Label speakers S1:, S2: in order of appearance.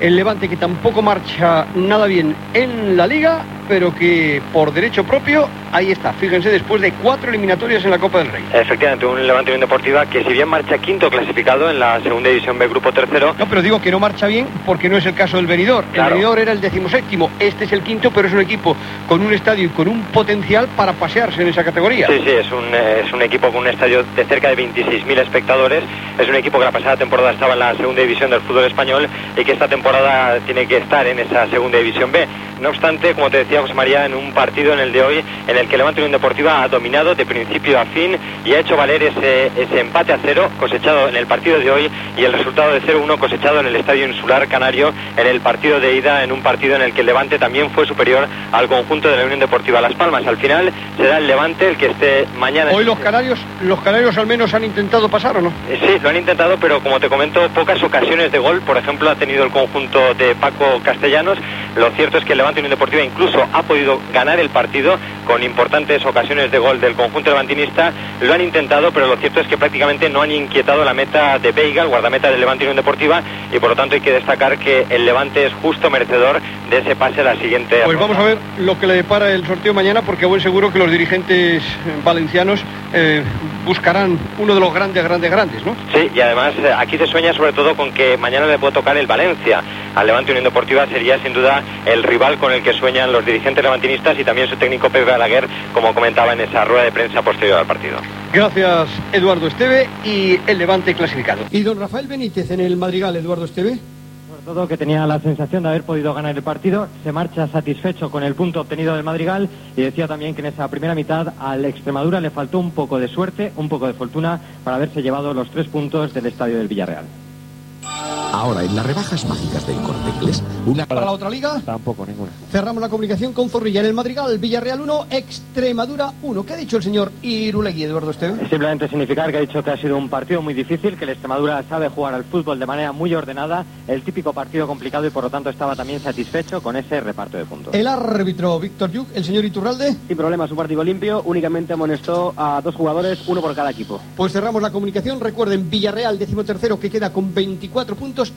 S1: El Levante que tampoco marcha nada bien en la liga, pero que por derecho propio, ahí está. Fíjense, después de cuatro eliminatorias en la Copa del Rey.
S2: Efectivamente, un Levante Unión Deportiva que si bien marcha quinto clasificado en la segunda división B, grupo tercero.
S1: No, pero digo que no marcha bien porque no es el caso del Benidorm. El Benidorm era el decimoséptimo, este es el quinto, pero es un equipo con un estadio y con un potencial para pasearse en esa categoría.
S2: Sí, sí, es un, eh, es un equipo con un estadio de cerca de 26.000 espectadores. Es un equipo que la pasada temporada estaba en la segunda división del fútbol español y que esta temporada tiene que estar en esa segunda división B. No obstante, como te decía José María, en un partido en el de hoy en el que Levante Unión Deportiva ha dominado de principio a fin y ha hecho valer ese, ese empate a cero cosechado en el partido de hoy y el resultado de 0-1 cosechado en el Estadio Insular Canario en el partido de ida, en un partido en el que el Levante también fue superior al conjunto de la Unión Deportiva Las Palmas. Al final será el Levante el que esté mañana.
S1: Hoy los canarios, los canarios al menos han intentado pasar o no?
S2: Eh, sí, lo han intentado, pero como te comento, pocas ocasiones de gol. Por ejemplo, ha tenido el conjunto de Paco Castellanos. Lo cierto es que el Levante Unión Deportiva incluso ha podido ganar el partido con importantes ocasiones de gol del conjunto levantinista. Lo han intentado, pero lo cierto es que prácticamente no han inquietado la meta de Veiga, el guardameta del Levante Unión Deportiva, y por lo tanto hay que destacar que el Levante es justo merecedor de ese pase a la siguiente.
S1: Pues vamos a ver lo que le depara el sorteo mañana, porque buen seguro que los dirigentes valencianos eh, buscarán uno de los grandes, grandes, grandes, ¿no?
S2: Sí, y además eh, aquí se sueña sobre todo con que mañana le puede tocar el Valencia. Al Levante Unión Deportiva sería sin duda el rival con el que sueñan los dirigentes levantinistas y también su técnico Pepe Balaguer, como comentaba en esa rueda de prensa posterior al partido.
S1: Gracias, Eduardo Esteve, y el Levante clasificado. ¿Y don Rafael Benítez en el Madrigal, Eduardo Esteve?
S3: Sobre todo que tenía la sensación de haber podido ganar el partido, se marcha satisfecho con el punto obtenido del Madrigal y decía también que en esa primera mitad al Extremadura le faltó un poco de suerte, un poco de fortuna para haberse llevado los tres puntos del estadio del Villarreal.
S4: Ahora, en las rebajas mágicas del corte inglés, una.
S1: ¿Para la otra liga?
S3: Tampoco, ninguna.
S1: Cerramos la comunicación con Zorrilla en el Madrigal, Villarreal 1, Extremadura 1. ¿Qué ha dicho el señor Irulegui, Eduardo Esteve?
S3: Simplemente significar que ha dicho que ha sido un partido muy difícil, que el Extremadura sabe jugar al fútbol de manera muy ordenada, el típico partido complicado y por lo tanto estaba también satisfecho con ese reparto de puntos.
S1: El árbitro Víctor Yuk, el señor Iturralde.
S5: Sin problema, su partido limpio, únicamente amonestó a dos jugadores, uno por cada equipo.
S1: Pues cerramos la comunicación. Recuerden, Villarreal, décimo tercero, que queda con 24 puntos.